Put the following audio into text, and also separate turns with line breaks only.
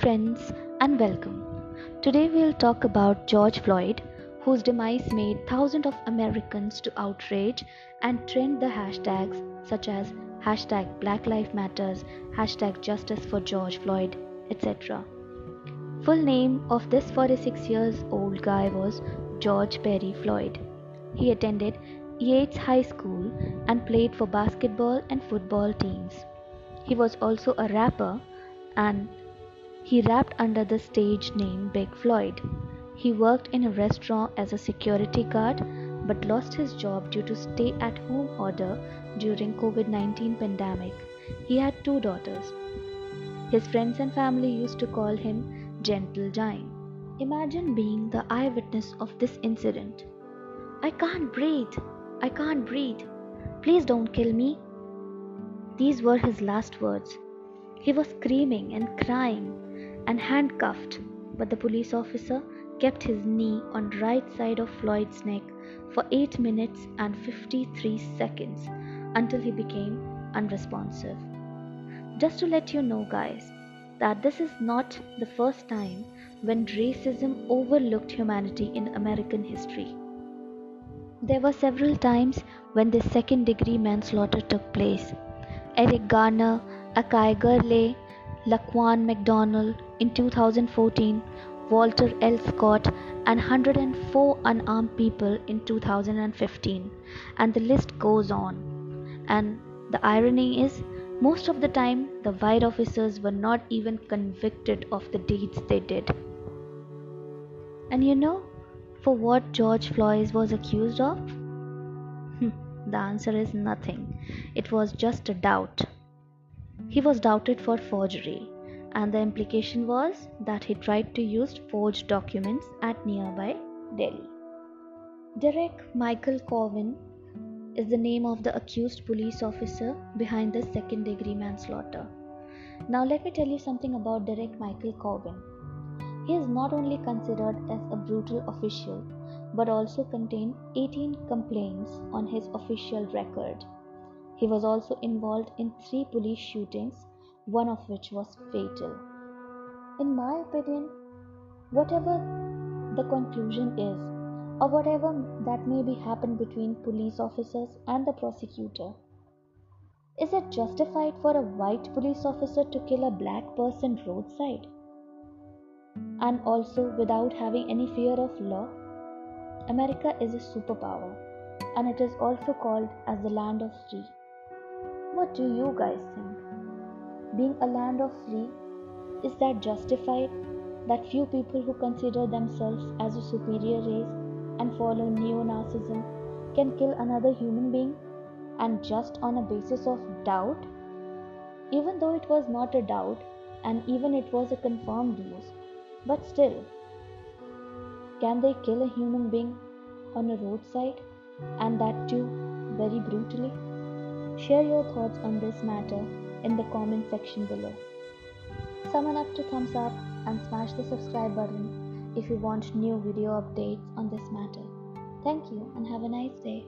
friends, and welcome. Today, we'll talk about George Floyd, whose demise made thousands of Americans to outrage and trend the hashtags such as hashtag Black Lives Matters, hashtag Justice for George Floyd, etc. Full name of this 46 years old guy was George Perry Floyd. He attended Yates High School and played for basketball and football teams. He was also a rapper and he rapped under the stage name Big Floyd. He worked in a restaurant as a security guard but lost his job due to stay at home order during COVID-19 pandemic. He had two daughters. His friends and family used to call him Gentle Giant. Imagine being the eyewitness of this incident. I can't breathe. I can't breathe. Please don't kill me. These were his last words. He was screaming and crying and handcuffed, but the police officer kept his knee on right side of Floyd's neck for 8 minutes and 53 seconds until he became unresponsive. Just to let you know guys that this is not the first time when racism overlooked humanity in American history. There were several times when this second degree manslaughter took place. Eric Garner, Akai Gurley, Laquan McDonald in 2014, Walter L. Scott, and 104 unarmed people in 2015, and the list goes on. And the irony is, most of the time, the white officers were not even convicted of the deeds they did. And you know, for what George Floyd was accused of? Hmm, the answer is nothing. It was just a doubt. He was doubted for forgery, and the implication was that he tried to use forged documents at nearby deli. Derek Michael Chauvin is the name of the accused police officer behind the second degree manslaughter. Now, let me tell you something about Derek Michael Chauvin. He is not only considered as a brutal official but also contained 18 complaints on his official record. He was also involved in three police shootings, one of which was fatal. In my opinion, whatever the conclusion is, or whatever that may be happened between police officers and the prosecutor, is it justified for a white police officer to kill a black person roadside? And also without having any fear of law? America is a superpower, and it is also called as the land of free. What do you guys think? Being a land of free, is that justified that few people who consider themselves as a superior race and follow neo Nazism can kill another human being and just on a basis of doubt? Even though it was not a doubt and even it was a confirmed news, but still, can they kill a human being on a roadside and that too very brutally? Share your thoughts on this matter in the comment section below. Summon up to thumbs up and smash the subscribe button if you want new video updates on this matter. Thank you and have a nice day.